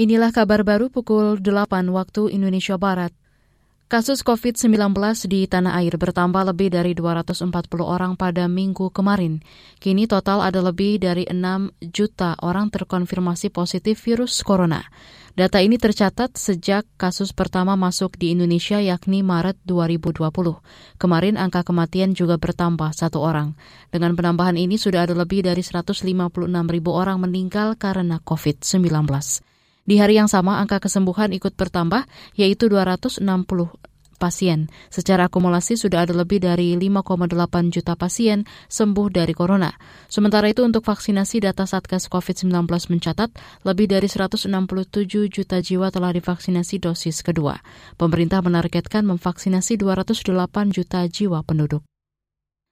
Inilah kabar baru pukul 8 waktu Indonesia Barat. Kasus COVID-19 di tanah air bertambah lebih dari 240 orang pada minggu kemarin. Kini total ada lebih dari 6 juta orang terkonfirmasi positif virus corona. Data ini tercatat sejak kasus pertama masuk di Indonesia yakni Maret 2020. Kemarin angka kematian juga bertambah satu orang. Dengan penambahan ini sudah ada lebih dari 156 ribu orang meninggal karena COVID-19. Di hari yang sama, angka kesembuhan ikut bertambah, yaitu 260 pasien. Secara akumulasi sudah ada lebih dari 5,8 juta pasien sembuh dari corona. Sementara itu untuk vaksinasi data Satgas COVID-19 mencatat lebih dari 167 juta jiwa telah divaksinasi dosis kedua. Pemerintah menargetkan memvaksinasi 208 juta jiwa penduduk.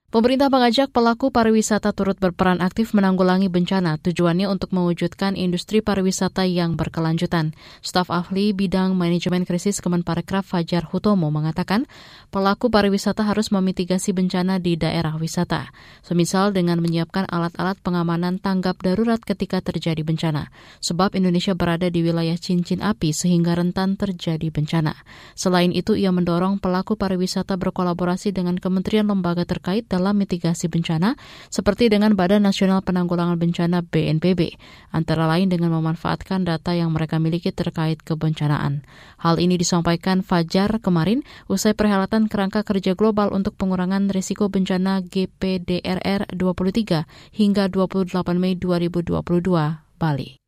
Pemerintah mengajak pelaku pariwisata turut berperan aktif menanggulangi bencana, tujuannya untuk mewujudkan industri pariwisata yang berkelanjutan. Staf ahli bidang manajemen krisis Kemenparekraf Fajar Hutomo mengatakan, pelaku pariwisata harus memitigasi bencana di daerah wisata, semisal dengan menyiapkan alat-alat pengamanan tanggap darurat ketika terjadi bencana, sebab Indonesia berada di wilayah cincin api sehingga rentan terjadi bencana. Selain itu, ia mendorong pelaku pariwisata berkolaborasi dengan kementerian lembaga terkait mitigasi bencana, seperti dengan Badan Nasional Penanggulangan Bencana BNPB, antara lain dengan memanfaatkan data yang mereka miliki terkait kebencanaan. Hal ini disampaikan Fajar kemarin usai perhelatan kerangka kerja global untuk pengurangan risiko bencana GPDRR 23 hingga 28 Mei 2022, Bali.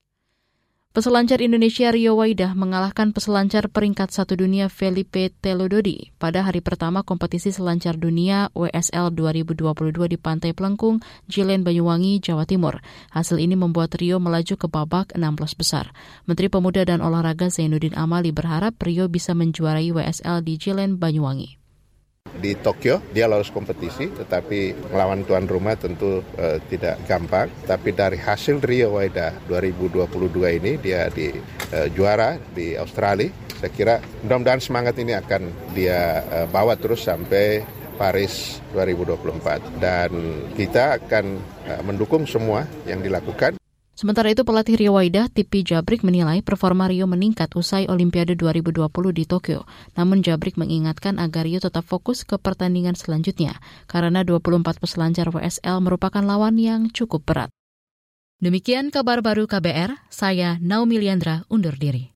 Peselancar Indonesia Rio Waidah mengalahkan peselancar peringkat satu dunia Felipe Telododi pada hari pertama kompetisi selancar dunia WSL 2022 di Pantai Pelengkung, Jilen, Banyuwangi, Jawa Timur. Hasil ini membuat Rio melaju ke babak 16 besar. Menteri Pemuda dan Olahraga Zainuddin Amali berharap Rio bisa menjuarai WSL di Jilen, Banyuwangi di Tokyo dia lolos kompetisi tetapi melawan tuan rumah tentu uh, tidak gampang. Tapi dari hasil Rio Waida 2022 ini dia di uh, juara di Australia. Saya kira mudah-mudahan semangat ini akan dia uh, bawa terus sampai Paris 2024 dan kita akan uh, mendukung semua yang dilakukan Sementara itu pelatih Rio Waidah, Tipi Jabrik menilai performa Rio meningkat usai Olimpiade 2020 di Tokyo. Namun Jabrik mengingatkan agar Rio tetap fokus ke pertandingan selanjutnya karena 24 peselancar WSL merupakan lawan yang cukup berat. Demikian kabar baru KBR, saya Naomi Liandra undur diri.